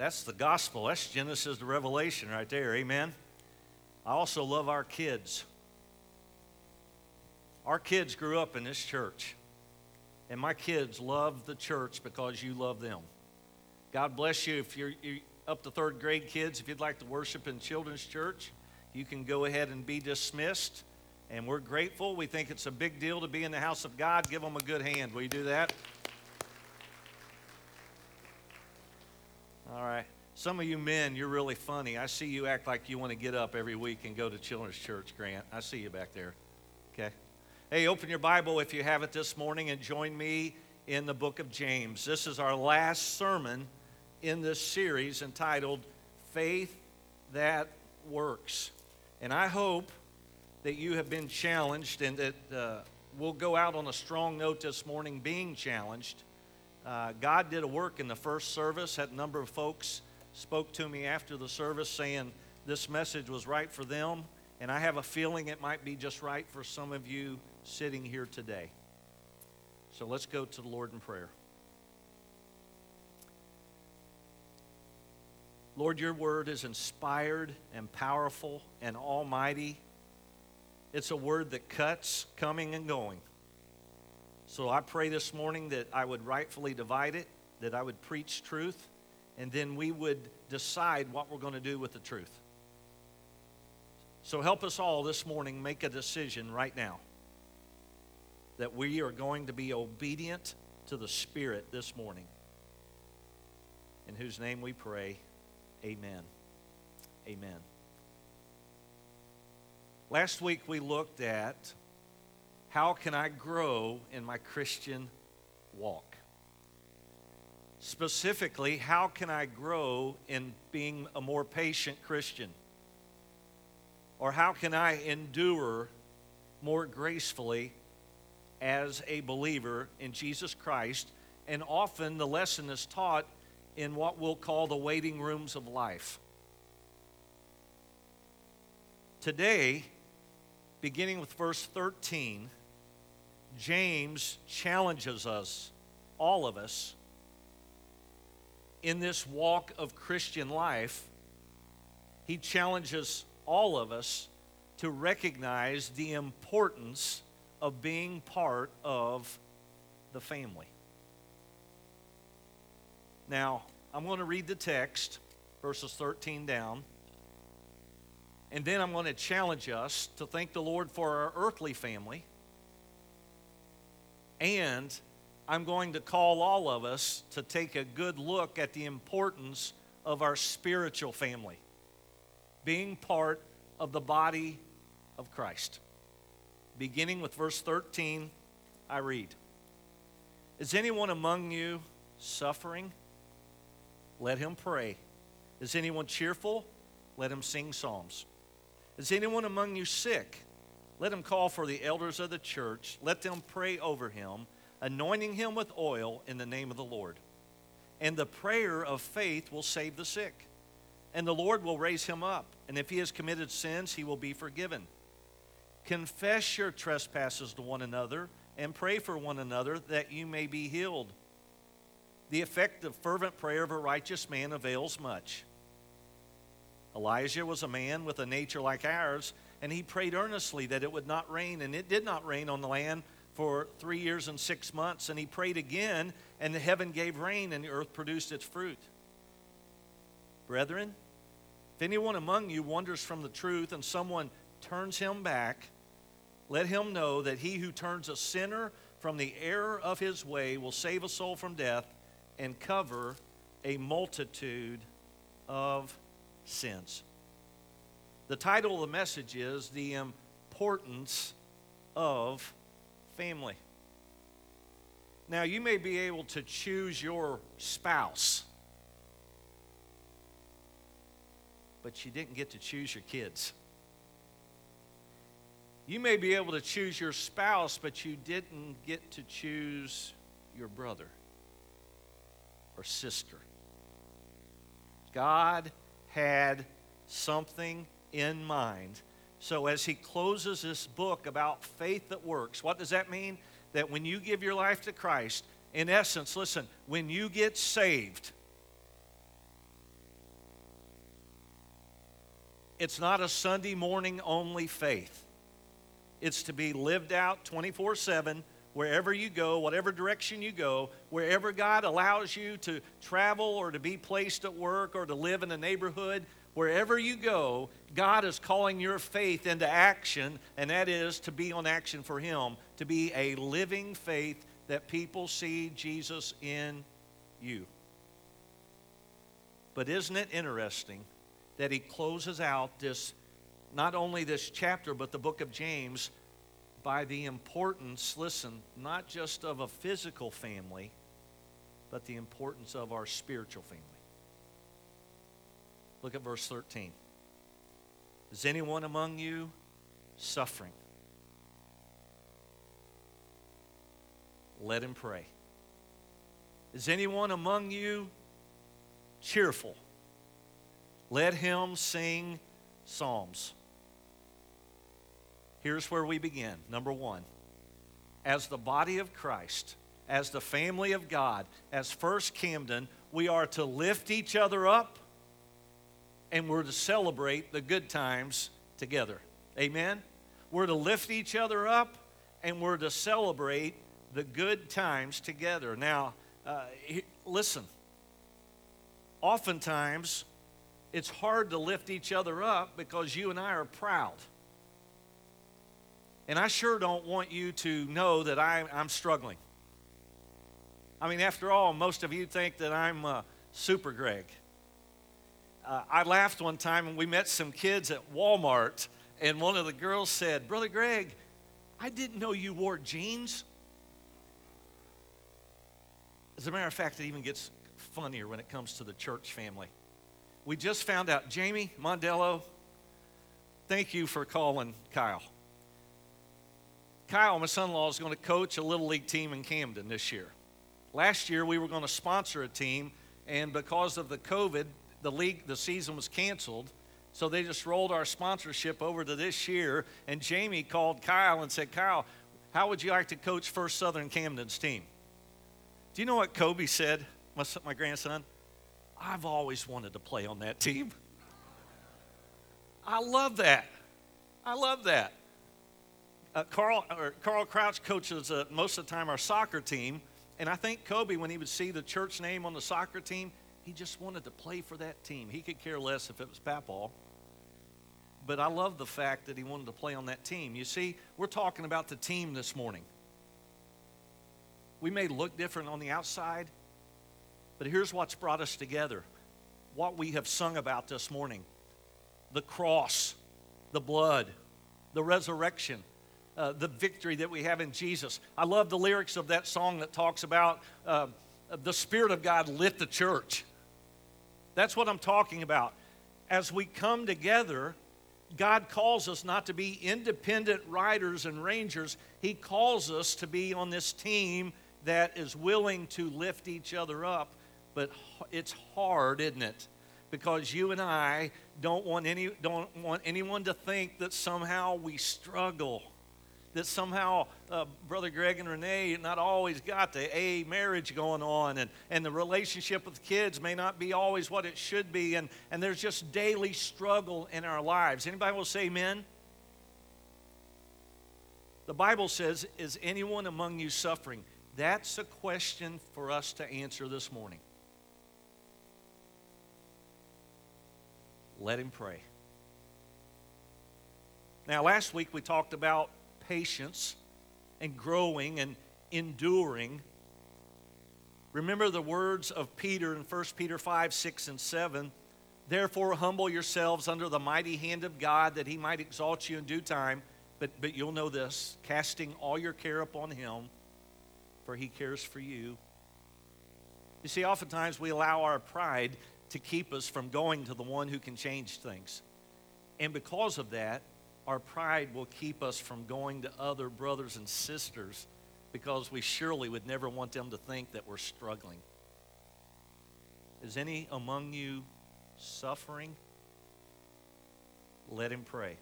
That's the gospel. That's Genesis to Revelation right there. Amen. I also love our kids. Our kids grew up in this church, and my kids love the church because you love them. God bless you. If you're, you're up to third grade kids, if you'd like to worship in children's church, you can go ahead and be dismissed. And we're grateful. We think it's a big deal to be in the house of God. Give them a good hand. Will you do that? All right. Some of you men, you're really funny. I see you act like you want to get up every week and go to children's church, Grant. I see you back there. Okay? Hey, open your Bible if you have it this morning and join me in the book of James. This is our last sermon in this series entitled Faith That Works. And I hope that you have been challenged and that uh, we'll go out on a strong note this morning being challenged. Uh, God did a work in the first service. Had a number of folks spoke to me after the service saying this message was right for them, and I have a feeling it might be just right for some of you sitting here today. So let's go to the Lord in prayer. Lord, your word is inspired and powerful and almighty. It's a word that cuts coming and going. So I pray this morning that I would rightfully divide it, that I would preach truth, and then we would decide what we're going to do with the truth. So help us all this morning make a decision right now that we are going to be obedient to the Spirit this morning. In whose name we pray, amen. Amen. Last week we looked at how can I grow in my Christian walk? Specifically, how can I grow in being a more patient Christian? Or how can I endure more gracefully as a believer in Jesus Christ? And often the lesson is taught in what we'll call the waiting rooms of life. Today, beginning with verse 13, James challenges us, all of us, in this walk of Christian life, he challenges all of us to recognize the importance of being part of the family. Now, I'm going to read the text, verses 13 down, and then I'm going to challenge us to thank the Lord for our earthly family, and I'm going to call all of us to take a good look at the importance of our spiritual family, being part of the body of Christ. Beginning with verse 13, I read Is anyone among you suffering? Let him pray. Is anyone cheerful? Let him sing psalms. Is anyone among you sick? Let him call for the elders of the church. Let them pray over him anointing him with oil in the name of the Lord. And the prayer of faith will save the sick, and the Lord will raise him up. And if he has committed sins, he will be forgiven. Confess your trespasses to one another and pray for one another that you may be healed. The effective, fervent prayer of a righteous man avails much. Elijah was a man with a nature like ours, and he prayed earnestly that it would not rain, and it did not rain on the land for three years and six months, and he prayed again, and the heaven gave rain, and the earth produced its fruit. Brethren, if anyone among you wanders from the truth and someone turns him back, let him know that he who turns a sinner from the error of his way will save a soul from death and cover a multitude of sins. The title of the message is The Importance of family. Now, you may be able to choose your spouse, but you didn't get to choose your kids. You may be able to choose your spouse, but you didn't get to choose your brother or sister. God had something in mind so, as he closes this book about faith that works, what does that mean? That when you give your life to Christ, in essence, listen, when you get saved, it's not a Sunday morning only faith. It's to be lived out 24 7 wherever you go, whatever direction you go, wherever God allows you to travel or to be placed at work or to live in a neighborhood, wherever you go, God is calling your faith into action, and that is to be on action for Him, to be a living faith that people see Jesus in you. But isn't it interesting that he closes out this, not only this chapter, but the book of James by the importance, listen, not just of a physical family, but the importance of our spiritual family. Look at verse 13. Is anyone among you suffering? Let him pray. Is anyone among you cheerful? Let him sing psalms. Here's where we begin. Number one, as the body of Christ, as the family of God, as First Camden, we are to lift each other up and we're to celebrate the good times together. Amen? We're to lift each other up and we're to celebrate the good times together. Now, uh, listen, oftentimes it's hard to lift each other up because you and I are proud. And I sure don't want you to know that I, am struggling. I mean, after all, most of you think that I'm uh, Super Greg. Uh, I laughed one time when we met some kids at Walmart, and one of the girls said, Brother Greg, I didn't know you wore jeans. As a matter of fact, it even gets funnier when it comes to the church family. We just found out, Jamie Mondello, thank you for calling Kyle. Kyle, my son in law, is going to coach a little league team in Camden this year. Last year, we were going to sponsor a team, and because of the COVID, the league, the season was canceled. So they just rolled our sponsorship over to this year. And Jamie called Kyle and said, Kyle, how would you like to coach First Southern Camden's team? Do you know what Kobe said, my, my grandson? I've always wanted to play on that team. I love that. I love that. Uh, Carl, or Carl Crouch coaches uh, most of the time our soccer team, and I think Kobe, when he would see the church name on the soccer team, he just wanted to play for that team. He could care less if it was Papal. But I love the fact that he wanted to play on that team. You see, we're talking about the team this morning. We may look different on the outside, but here's what's brought us together what we have sung about this morning the cross, the blood, the resurrection, uh, the victory that we have in Jesus. I love the lyrics of that song that talks about uh, the Spirit of God lit the church. That's what I'm talking about. As we come together, God calls us not to be independent riders and rangers. He calls us to be on this team that is willing to lift each other up. But it's hard, isn't it? Because you and I don't want, any, don't want anyone to think that somehow we struggle that somehow uh, Brother Greg and Renee not always got the A marriage going on, and, and the relationship with kids may not be always what it should be, and, and there's just daily struggle in our lives. Anybody will say amen? The Bible says, Is anyone among you suffering? That's a question for us to answer this morning. Let him pray. Now, last week we talked about patience and growing and enduring. Remember the words of Peter in 1 Peter 5, 6, and 7. Therefore, humble yourselves under the mighty hand of God that he might exalt you in due time. But, but you'll know this casting all your care upon him, for he cares for you. You see, oftentimes we allow our pride to keep us from going to the one who can change things. And because of that, our pride will keep us from going to other brothers and sisters because we surely would never want them to think that we're struggling. Is any among you suffering? Let him pray.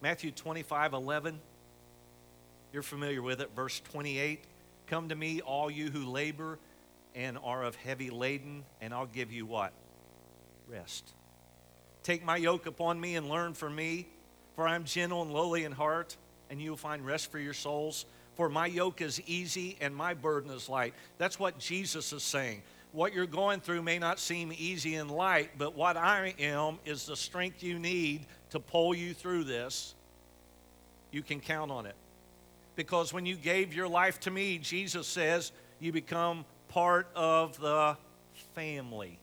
Matthew 25 11. You're familiar with it. Verse 28 Come to me, all you who labor and are of heavy laden, and I'll give you what? Rest. Take my yoke upon me and learn from me, for I am gentle and lowly in heart, and you will find rest for your souls. For my yoke is easy and my burden is light. That's what Jesus is saying. What you're going through may not seem easy and light, but what I am is the strength you need to pull you through this. You can count on it. Because when you gave your life to me, Jesus says you become part of the family.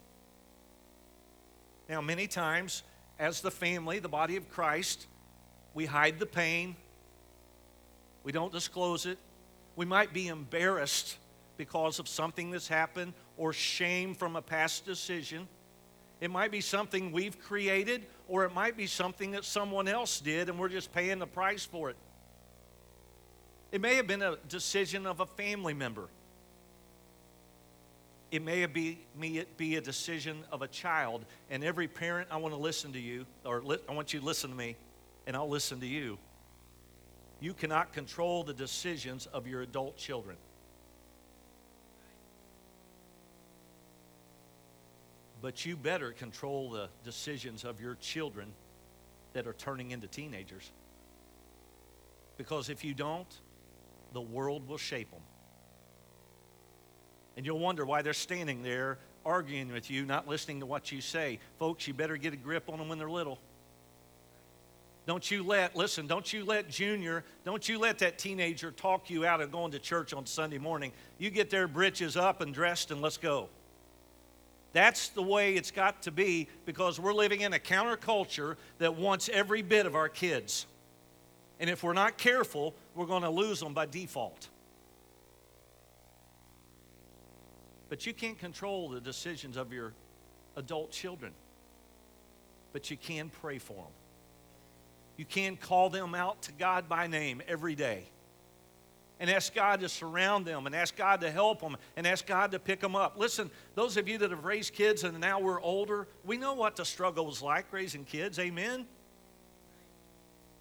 Now, many times, as the family, the body of Christ, we hide the pain, we don't disclose it. We might be embarrassed because of something that's happened or shame from a past decision. It might be something we've created, or it might be something that someone else did and we're just paying the price for it. It may have been a decision of a family member. It may be, be a decision of a child. And every parent, I want to listen to you, or li- I want you to listen to me, and I'll listen to you. You cannot control the decisions of your adult children. But you better control the decisions of your children that are turning into teenagers. Because if you don't, the world will shape them. And you'll wonder why they're standing there arguing with you, not listening to what you say. Folks, you better get a grip on them when they're little. Don't you let, listen, don't you let Junior, don't you let that teenager talk you out of going to church on Sunday morning. You get their britches up and dressed and let's go. That's the way it's got to be because we're living in a counterculture that wants every bit of our kids. And if we're not careful, we're going to lose them by default. But you can't control the decisions of your adult children. But you can pray for them. You can call them out to God by name every day and ask God to surround them and ask God to help them and ask God to pick them up. Listen, those of you that have raised kids and now we're older, we know what the struggle was like raising kids. Amen?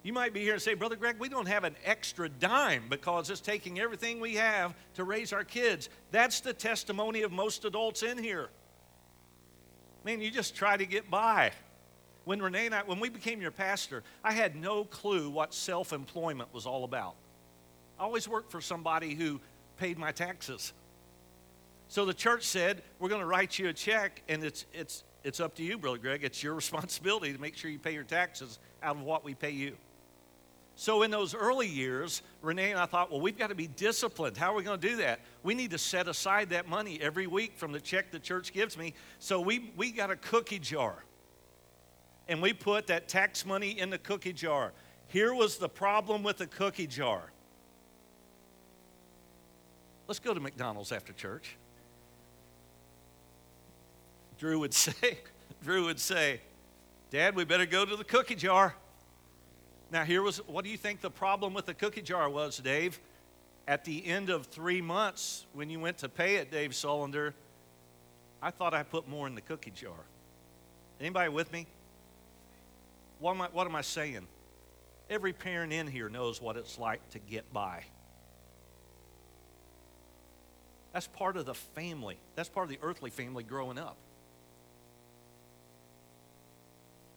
You might be here and say, Brother Greg, we don't have an extra dime because it's taking everything we have to raise our kids. That's the testimony of most adults in here. Man, you just try to get by. When Renee and I, when we became your pastor, I had no clue what self employment was all about. I always worked for somebody who paid my taxes. So the church said, We're going to write you a check, and it's, it's, it's up to you, Brother Greg. It's your responsibility to make sure you pay your taxes out of what we pay you. So, in those early years, Renee and I thought, well, we've got to be disciplined. How are we going to do that? We need to set aside that money every week from the check the church gives me. So, we, we got a cookie jar. And we put that tax money in the cookie jar. Here was the problem with the cookie jar. Let's go to McDonald's after church. Drew would say, Drew would say, Dad, we better go to the cookie jar. Now, here was what do you think the problem with the cookie jar was, Dave? At the end of three months, when you went to pay it, Dave Sullender, I thought I put more in the cookie jar. Anybody with me? What am I, what am I saying? Every parent in here knows what it's like to get by. That's part of the family. That's part of the earthly family growing up.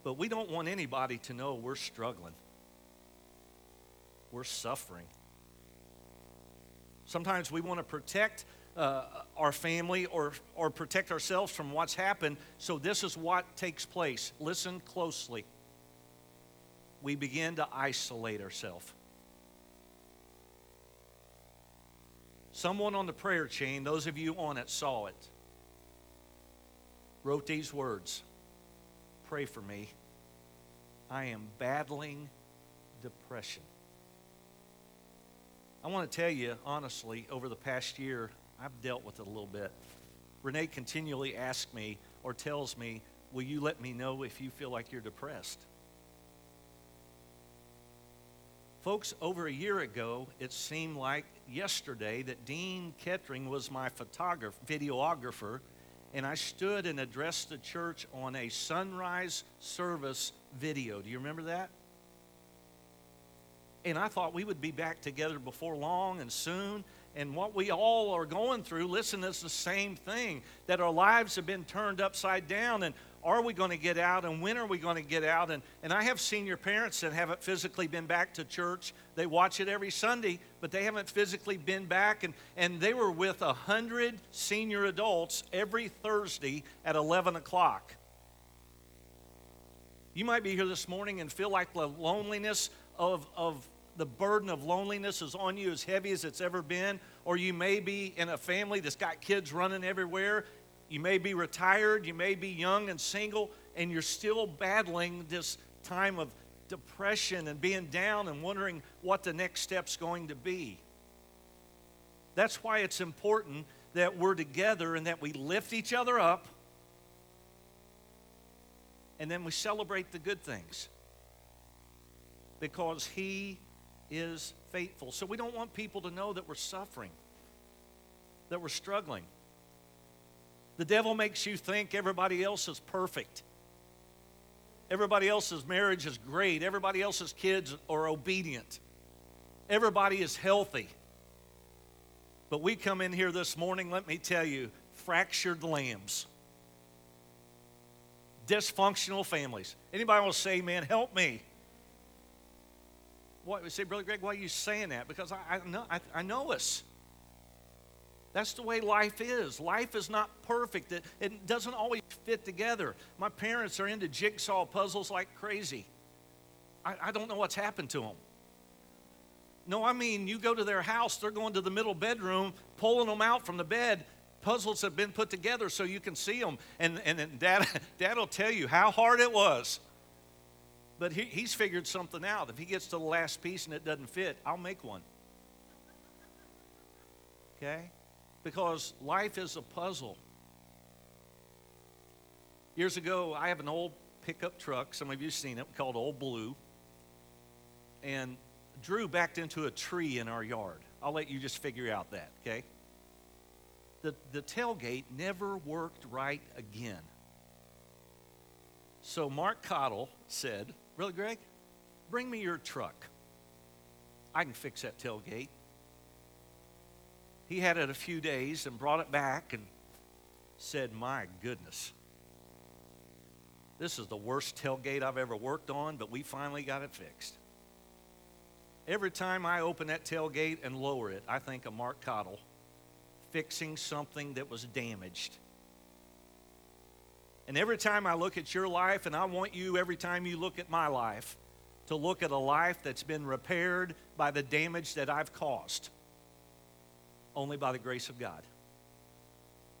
But we don't want anybody to know we're struggling we're suffering. Sometimes we want to protect uh, our family or, or protect ourselves from what's happened. So, this is what takes place. Listen closely. We begin to isolate ourselves. Someone on the prayer chain, those of you on it saw it, wrote these words Pray for me. I am battling depression. I want to tell you, honestly, over the past year, I've dealt with it a little bit. Renee continually asks me or tells me, Will you let me know if you feel like you're depressed? Folks, over a year ago, it seemed like yesterday that Dean Kettering was my photographer, videographer, and I stood and addressed the church on a sunrise service video. Do you remember that? And I thought we would be back together before long and soon. And what we all are going through, listen, it's the same thing that our lives have been turned upside down and are we going to get out and when are we going to get out? And, and I have senior parents that haven't physically been back to church. They watch it every Sunday, but they haven't physically been back. And, and they were with a 100 senior adults every Thursday at 11 o'clock. You might be here this morning and feel like the loneliness of, of the burden of loneliness is on you as heavy as it's ever been, or you may be in a family that's got kids running everywhere. You may be retired, you may be young and single, and you're still battling this time of depression and being down and wondering what the next step's going to be. That's why it's important that we're together and that we lift each other up and then we celebrate the good things because He is faithful. So we don't want people to know that we're suffering, that we're struggling. The devil makes you think everybody else is perfect. Everybody else's marriage is great. Everybody else's kids are obedient. Everybody is healthy. But we come in here this morning, let me tell you, fractured lambs. Dysfunctional families. Anybody want to say, man, help me? What, say, Brother Greg, why are you saying that? Because I, I know, I, I know us. That's the way life is. Life is not perfect. It, it doesn't always fit together. My parents are into jigsaw puzzles like crazy. I, I don't know what's happened to them. No, I mean, you go to their house, they're going to the middle bedroom, pulling them out from the bed. Puzzles have been put together so you can see them. And, and, and dad, dad will tell you how hard it was. But he, he's figured something out. If he gets to the last piece and it doesn't fit, I'll make one. Okay? Because life is a puzzle. Years ago, I have an old pickup truck. Some of you have seen it called Old Blue. And Drew backed into a tree in our yard. I'll let you just figure out that, okay? The, the tailgate never worked right again. So Mark Cottle said, Really, Greg? Bring me your truck. I can fix that tailgate. He had it a few days and brought it back and said, My goodness, this is the worst tailgate I've ever worked on, but we finally got it fixed. Every time I open that tailgate and lower it, I think of Mark Cottle fixing something that was damaged. And every time I look at your life, and I want you, every time you look at my life, to look at a life that's been repaired by the damage that I've caused, only by the grace of God.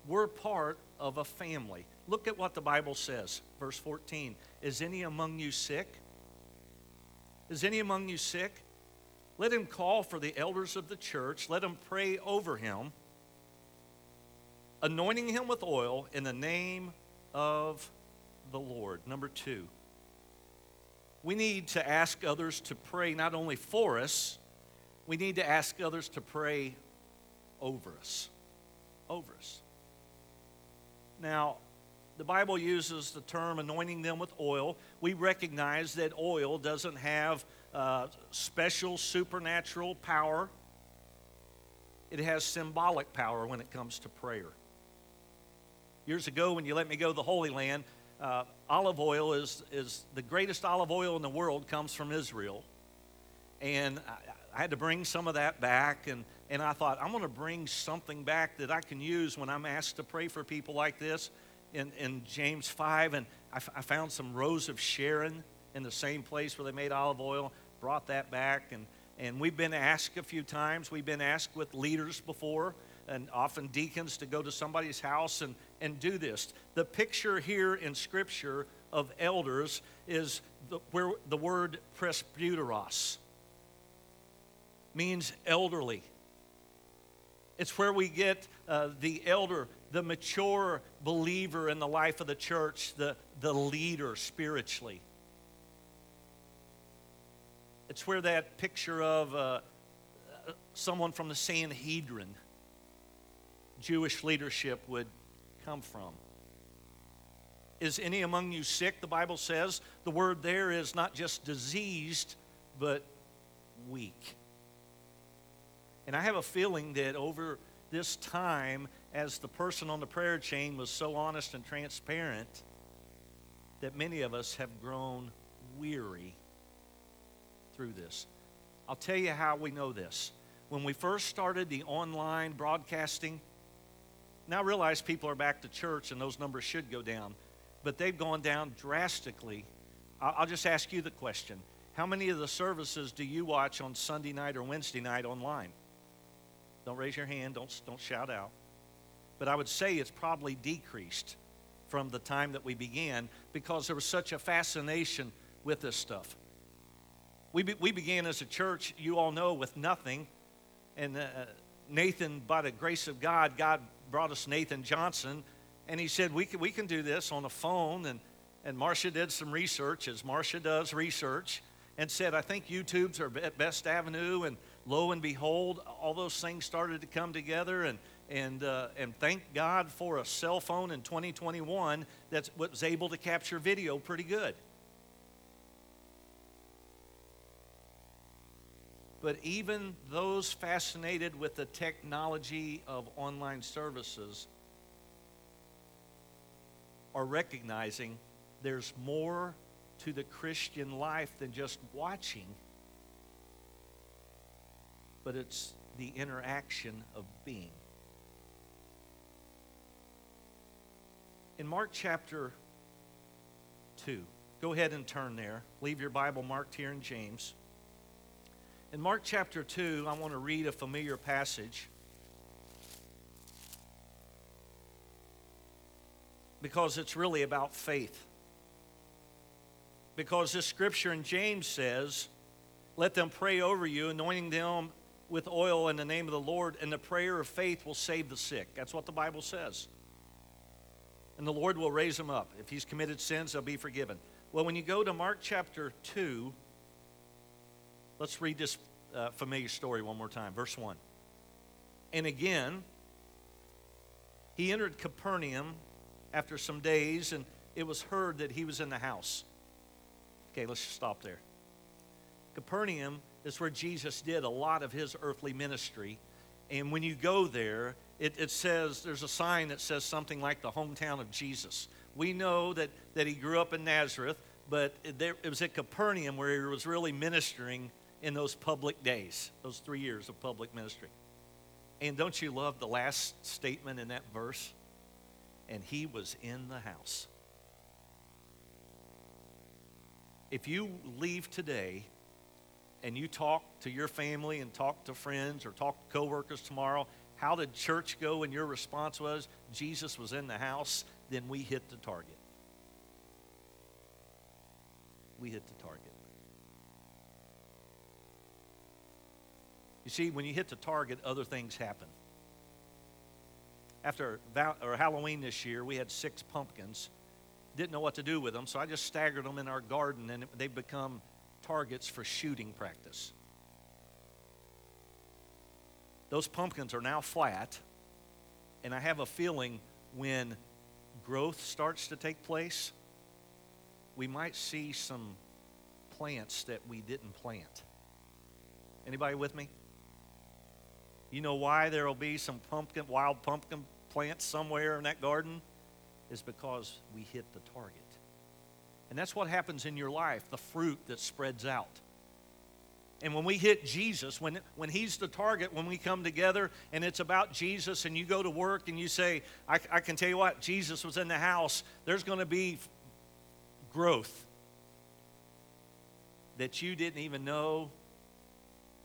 We're part of a family. Look at what the Bible says, verse 14. Is any among you sick? Is any among you sick? Let him call for the elders of the church. Let him pray over him, anointing him with oil in the name of the Lord. Number two, we need to ask others to pray not only for us, we need to ask others to pray over us. Over us. Now, the Bible uses the term anointing them with oil. We recognize that oil doesn't have uh, special supernatural power, it has symbolic power when it comes to prayer. Years ago, when you let me go to the Holy Land, uh, olive oil is, is the greatest olive oil in the world comes from Israel. And I, I had to bring some of that back, and, and I thought, I'm going to bring something back that I can use when I'm asked to pray for people like this in, in James 5. And I, f- I found some Rose of Sharon in the same place where they made olive oil, brought that back, and, and we've been asked a few times. We've been asked with leaders before and often deacons to go to somebody's house and, and do this. The picture here in Scripture of elders is the, where the word presbyteros means elderly. It's where we get uh, the elder, the mature believer in the life of the church, the, the leader spiritually. It's where that picture of uh, someone from the Sanhedrin Jewish leadership would come from. Is any among you sick? The Bible says the word there is not just diseased, but weak. And I have a feeling that over this time, as the person on the prayer chain was so honest and transparent, that many of us have grown weary through this. I'll tell you how we know this. When we first started the online broadcasting, now I realize people are back to church and those numbers should go down, but they've gone down drastically. I'll just ask you the question How many of the services do you watch on Sunday night or Wednesday night online? Don't raise your hand, don't, don't shout out. But I would say it's probably decreased from the time that we began because there was such a fascination with this stuff. We, be, we began as a church, you all know, with nothing. And uh, Nathan, by the grace of God, God brought us Nathan Johnson, and he said, We can, we can do this on the phone. And, and Marcia did some research, as Marcia does research, and said, I think YouTube's our best avenue. And lo and behold, all those things started to come together. And, and, uh, and thank God for a cell phone in 2021 that was able to capture video pretty good. But even those fascinated with the technology of online services are recognizing there's more to the Christian life than just watching, but it's the interaction of being. In Mark chapter 2, go ahead and turn there. Leave your Bible marked here in James. In Mark chapter 2, I want to read a familiar passage because it's really about faith. Because this scripture in James says, Let them pray over you, anointing them with oil in the name of the Lord, and the prayer of faith will save the sick. That's what the Bible says. And the Lord will raise them up. If he's committed sins, they'll be forgiven. Well, when you go to Mark chapter 2, Let's read this uh, familiar story one more time. Verse 1. And again, he entered Capernaum after some days, and it was heard that he was in the house. Okay, let's stop there. Capernaum is where Jesus did a lot of his earthly ministry. And when you go there, it, it, says there's a sign that says something like the hometown of Jesus. We know that, that he grew up in Nazareth, but there, it was at Capernaum where he was really ministering in those public days, those three years of public ministry. And don't you love the last statement in that verse? And he was in the house. If you leave today and you talk to your family and talk to friends or talk to coworkers tomorrow, how did church go? And your response was, Jesus was in the house, then we hit the target. We hit the target. You see, when you hit the target, other things happen. After or Halloween this year, we had six pumpkins. Didn't know what to do with them, so I just staggered them in our garden, and they've become targets for shooting practice. Those pumpkins are now flat, and I have a feeling when growth starts to take place, we might see some plants that we didn't plant. Anybody with me? You know why there will be some pumpkin, wild pumpkin plants somewhere in that garden? Is because we hit the target. And that's what happens in your life, the fruit that spreads out. And when we hit Jesus, when, when He's the target, when we come together and it's about Jesus, and you go to work and you say, I, I can tell you what, Jesus was in the house, there's going to be growth that you didn't even know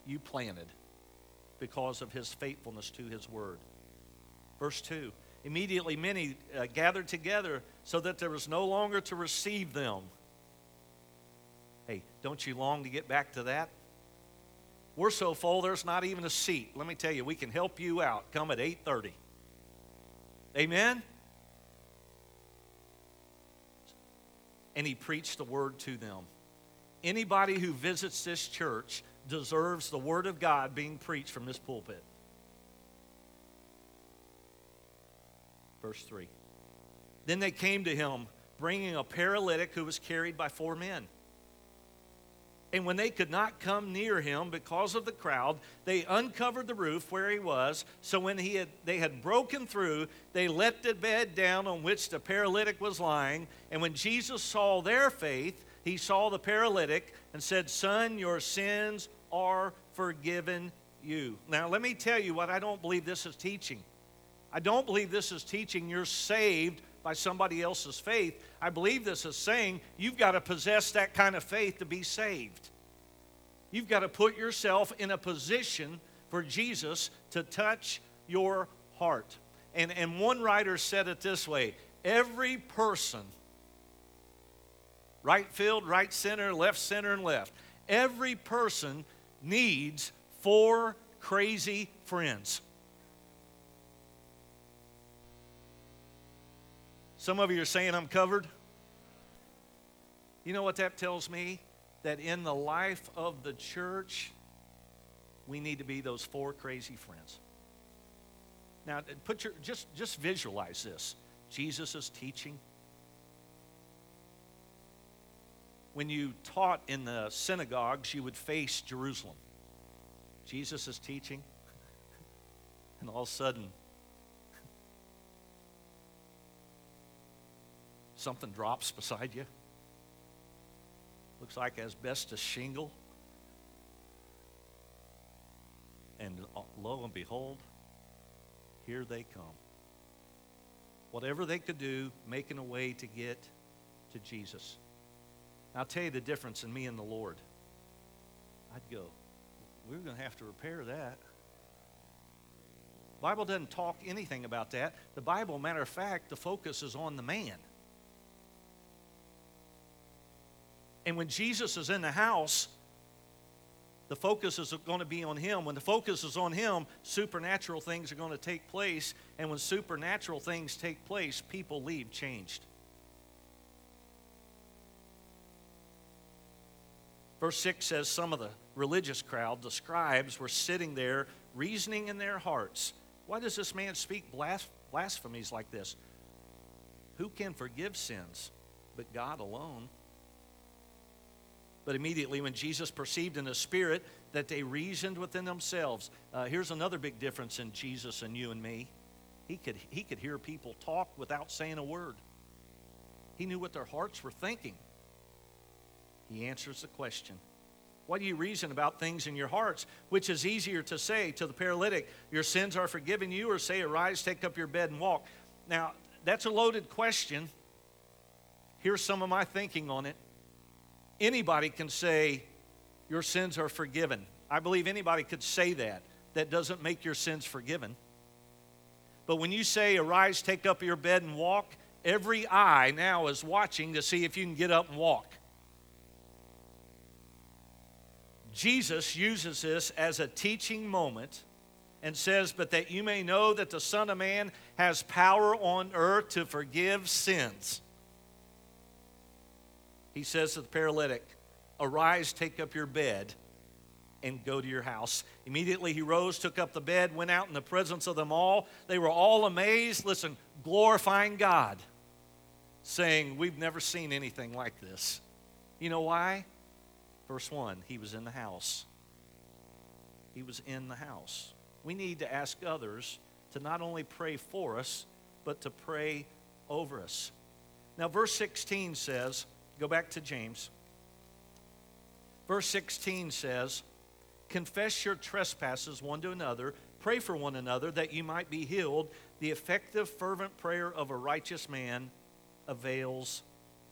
you planted because of his faithfulness to his word. Verse 2 Immediately many uh, gathered together so that there was no longer to receive them. Hey, don't you long to get back to that? We're so full there's not even a seat. Let me tell you, we can help you out. Come at 8:30. Amen. And he preached the word to them. Anybody who visits this church deserves the Word of God being preached from this pulpit. Verse 3. Then they came to him, bringing a paralytic who was carried by four men. And when they could not come near him because of the crowd, they uncovered the roof where he was. So when he had, they had broken through, they let the bed down on which the paralytic was lying. And when Jesus saw their faith, he saw the paralytic and said, Son, your sins are forgiven you. Now, let me tell you what I don't believe this is teaching. I don't believe this is teaching you're saved by somebody else's faith. I believe this is saying you've got to possess that kind of faith to be saved. You've got to put yourself in a position for Jesus to touch your heart. And, and one writer said it this way every person, right field, right center, left center, and left, every person needs four crazy friends. Some of you are saying I'm covered. You know what that tells me? That in the life of the church, we need to be those four crazy friends. Now, put your just just visualize this. Jesus is teaching. When you taught in the synagogues, you would face Jerusalem. Jesus is teaching, and all of a sudden, something drops beside you. Looks like asbestos shingle. And lo and behold, here they come. Whatever they could do, making a way to get to Jesus. I'll tell you the difference in me and the Lord. I'd go, we're going to have to repair that. Bible doesn't talk anything about that. The Bible, matter of fact, the focus is on the man. And when Jesus is in the house, the focus is going to be on him. When the focus is on him, supernatural things are going to take place. And when supernatural things take place, people leave changed. Verse 6 says some of the religious crowd, the scribes, were sitting there reasoning in their hearts. Why does this man speak blasphemies like this? Who can forgive sins but God alone? But immediately, when Jesus perceived in the Spirit that they reasoned within themselves, uh, here's another big difference in Jesus and you and me. He could, he could hear people talk without saying a word, he knew what their hearts were thinking. He answers the question. Why do you reason about things in your hearts? Which is easier to say to the paralytic, Your sins are forgiven you, or say, Arise, take up your bed, and walk? Now, that's a loaded question. Here's some of my thinking on it anybody can say, Your sins are forgiven. I believe anybody could say that. That doesn't make your sins forgiven. But when you say, Arise, take up your bed, and walk, every eye now is watching to see if you can get up and walk. Jesus uses this as a teaching moment and says, But that you may know that the Son of Man has power on earth to forgive sins he says to the paralytic, Arise, take up your bed, and go to your house. Immediately he rose, took up the bed, went out in the presence of them all. They were all amazed, listen, glorifying God, saying, We've never seen anything like this. You know why? Verse 1 He was in the house. He was in the house. We need to ask others to not only pray for us, but to pray over us. Now, verse 16 says, Go back to James. Verse 16 says, Confess your trespasses one to another, pray for one another that you might be healed. The effective, fervent prayer of a righteous man avails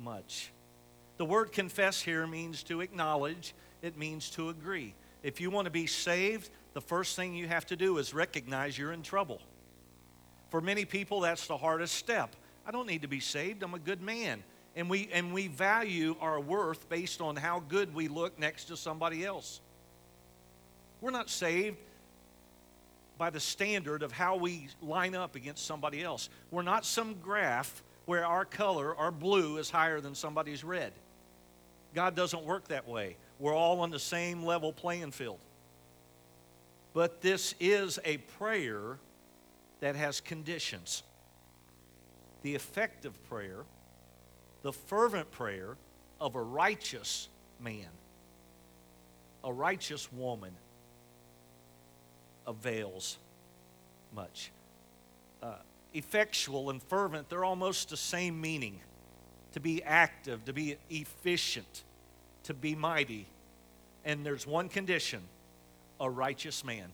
much. The word confess here means to acknowledge, it means to agree. If you want to be saved, the first thing you have to do is recognize you're in trouble. For many people, that's the hardest step. I don't need to be saved, I'm a good man and we, and we value our worth based on how good we look next to somebody else. We're not saved by the standard of how we line up against somebody else. We're not some graph where our color, our blue, is higher than somebody's red. God doesn't work that way. We're all on the same level playing field. But this is a prayer that has conditions. The effective prayer the fervent prayer of a righteous man a righteous woman avails much. Uh, effectual and fervent, they're almost the same meaning. To be active, to be efficient, to be mighty. And there's one condition a righteous man.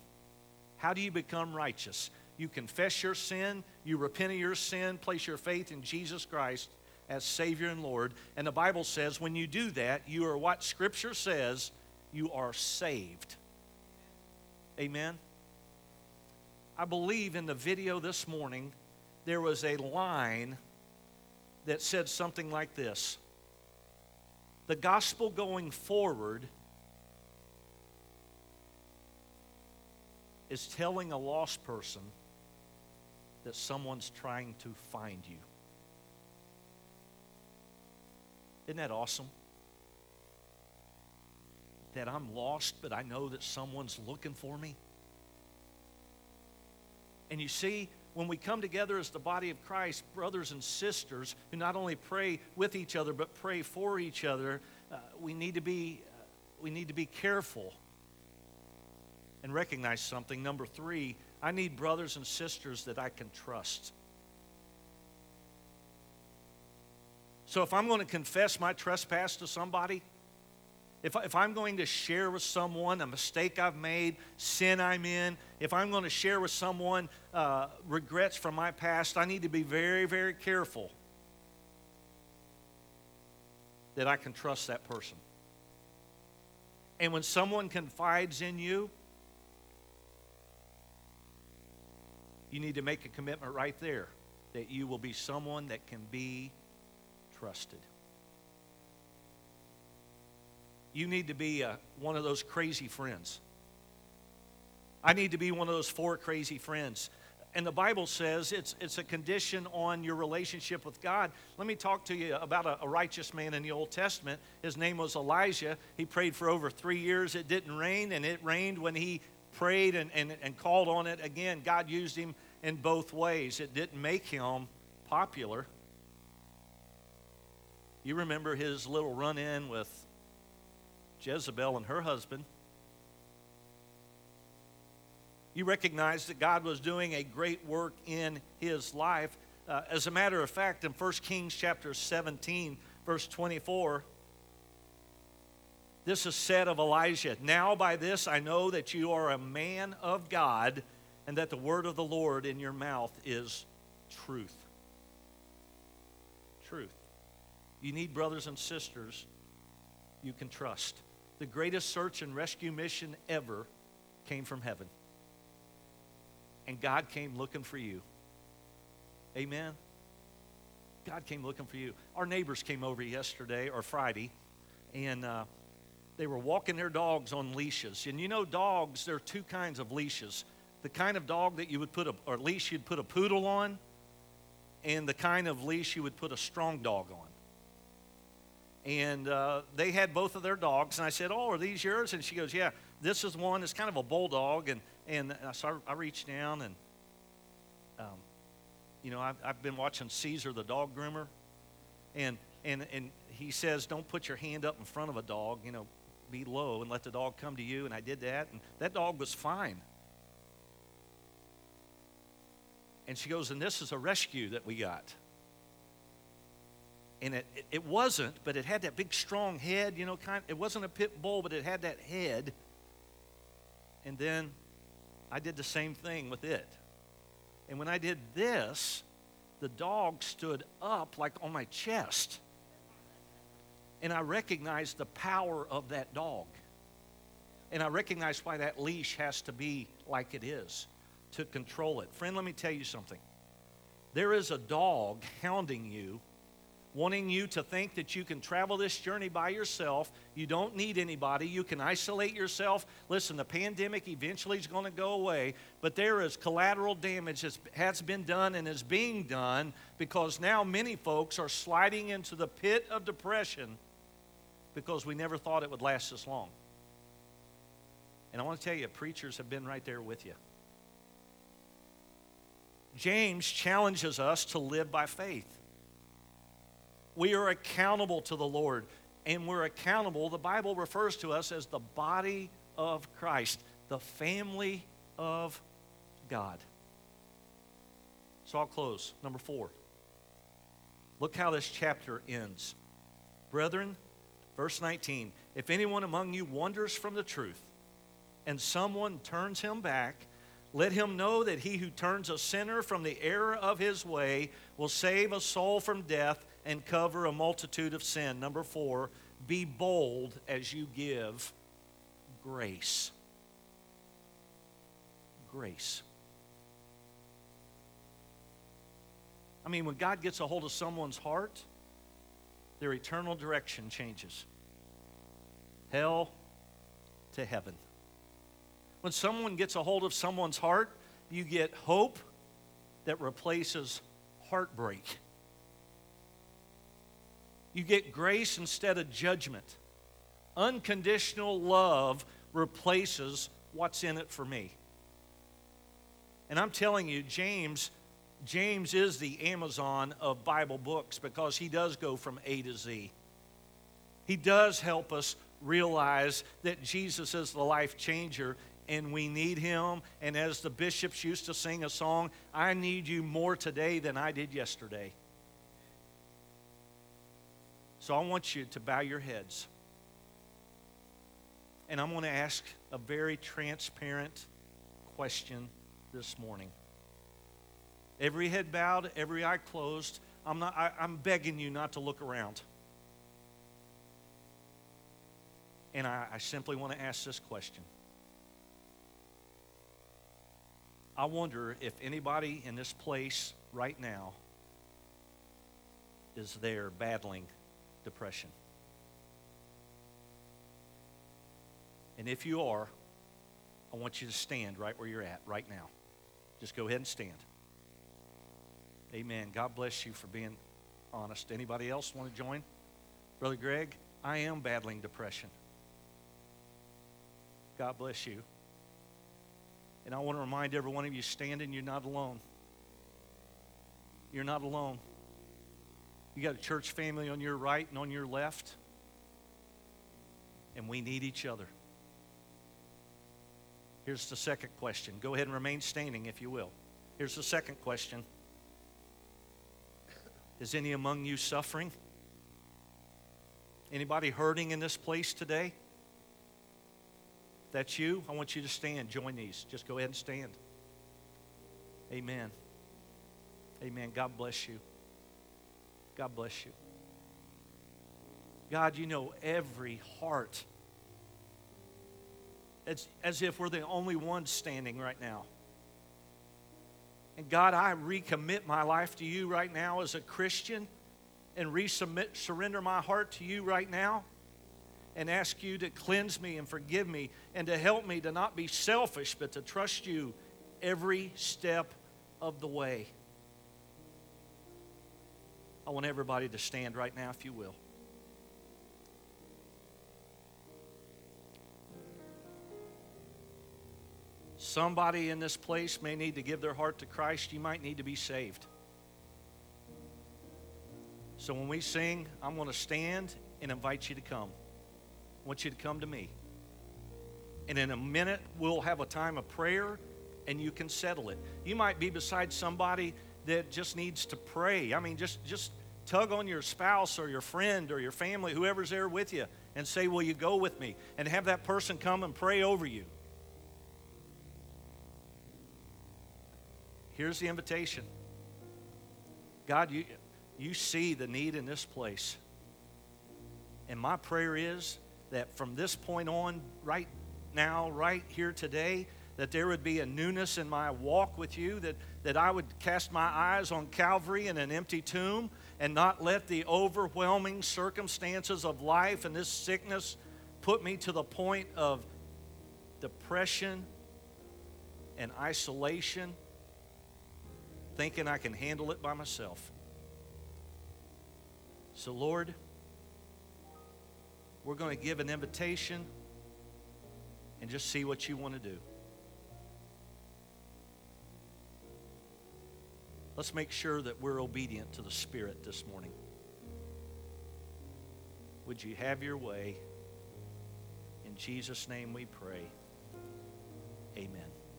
How do you become righteous? You confess your sin, you repent of your sin, place your faith in Jesus Christ as Savior and Lord. And the Bible says when you do that, you are what Scripture says, you are saved. Amen. I believe in the video this morning, there was a line that said something like this The gospel going forward is telling a lost person that someone's trying to find you. Isn't that awesome? That I'm lost, but I know that someone's looking for me. And you see, when we come together as the body of Christ, brothers and sisters who not only pray with each other but pray for each other, uh, we need to be uh, we need to be careful and recognize something. Number three, I need brothers and sisters that I can trust. So if I'm going to confess my trespass to somebody, if, if I'm going to share with someone a mistake I've made, sin I'm in, if I'm going to share with someone uh, regrets from my past, I need to be very, very careful that I can trust that person. And when someone confides in you, you need to make a commitment right there that you will be someone that can be trusted. You need to be uh, one of those crazy friends. I need to be one of those four crazy friends. And the Bible says it's, it's a condition on your relationship with God. Let me talk to you about a, a, righteous man in the Old Testament. His name was Elijah. He prayed for over three years. It didn't rain, and it rained when he prayed and, and, and called on it. Again, God used him in both ways. It didn't make him popular. You remember his little run in with Jezebel and her husband. You recognize that God was doing a great work in his life. Uh, as a matter of fact, in 1 Kings chapter 17, verse 24, this is said of Elijah Now by this I know that you are a man of God and that the word of the Lord in your mouth is truth. Truth. You need brothers and sisters you can trust. The greatest search and rescue mission ever came from heaven. And God came looking for you. Amen. God came looking for you. Our neighbors came over yesterday or Friday, and uh, they were walking their dogs on leashes. And you know, dogs, there are two kinds of leashes the kind of dog that you would put a, or leash you'd put a poodle on, and the kind of leash you would put a strong dog on. And uh, they had both of their dogs, and I said, "Oh, are these yours?" And she goes, "Yeah, this is one. It's kind of a bulldog." And and so I, I reached down and, um, you know, I've, I've been watching Cesar the dog groomer, and and and he says, "Don't put your hand up in front of a dog. You know, be low and let the dog come to you." And I did that, and that dog was fine. And she goes, and this is a rescue that we got. And it, it, wasn't, but it had that big strong head, you know, kind it wasn't a pit bull, but it had that head. And then I did the same thing with it. And when I did this, the dog stood up like on my chest. And I recognized the power of that dog. And I recognized why that leash has to be like it is to control it. Friend, let me tell you something. There is a dog hounding you, wanting you to think that you can travel this journey by yourself. You don't need anybody. You can isolate yourself. Listen, the pandemic eventually is going to go away, but there is collateral damage that has been done and is being done because now many folks are sliding into the pit of depression because we never thought it would last this long. And I want to tell you, preachers have been right there with you. James challenges us to live by faith. We are accountable to the Lord. and we're accountable. The Bible refers to us as the body of Christ, the family of God. So I'll close. Number four. Look how this chapter ends. Brethren, verse 19 if anyone among you wanders from the truth and someone turns him back, let him know that he who turns a sinner from the error of his way will save a soul from death and cover a multitude of sin. Number four, be bold as you give grace. Grace. I mean, when God gets a hold of someone's heart, their eternal direction changes hell to heaven. When someone gets a hold of someone's heart, you get hope that replaces heartbreak. You get grace instead of judgment. Unconditional love replaces what's in it for me. And I'm telling you, James James is the Amazon of Bible books because he does go from A to Z. He does help us realize that Jesus is the life changer and we need him. And as the bishops used to sing a song, I need you more today than I did yesterday. So I want you to bow your heads. And I'm going to ask a very transparent question this morning. Every head bowed, every eye closed. I'm, not, I, I'm begging you not to look around. And I, I simply want to ask this question. I wonder if anybody in this place right now is there battling depression. And if you are, I want you to stand right where you're at right now. Just go ahead and stand. Amen. God bless you for being honest. Anybody else want to join? Brother Greg, I am battling depression. God bless you. And I want to remind every one of you standing, you're not alone. You're not alone. You got a church family on your right and on your left. And we need each other. Here's the second question. Go ahead and remain standing if you will. Here's the second question is any among you suffering? Anybody hurting in this place today? That's you, I want you to stand. Join these. Just go ahead and stand. Amen. Amen. God bless you. God bless you. God, you know every heart. It's as if we're the only ones standing right now. And God, I recommit my life to you right now as a Christian and resubmit, surrender my heart to you right now and ask you to cleanse me and forgive me and to help me to not be selfish, but to trust you every step of the way. I want everybody to stand right now, if you will. Somebody in this place may need to give their heart to Christ. You might need to be saved. So when we sing, I'm going to stand and invite you to come. I want you to come to me. And in a minute, we'll have a time of prayer and you can settle it. You might be beside somebody that just needs to pray. I mean, just, just tug on your spouse or your friend or your family, whoever's there with you, and say, Will you go with me? And have that person come and pray over you. Here's the invitation God, you, you see the need in this place. And my prayer is that from this point on, right now, right here today, that there would be a newness in my walk with you, that, that I would cast my eyes on Calvary and an empty tomb and not let the overwhelming circumstances of life and this sickness put me to the point of depression and isolation thinking I can handle it by myself. So, Lord, we're going to give an invitation and just see what you want to do. Let's make sure that we're obedient to the Spirit this morning. Would you have your way? In Jesus' name we pray. Amen.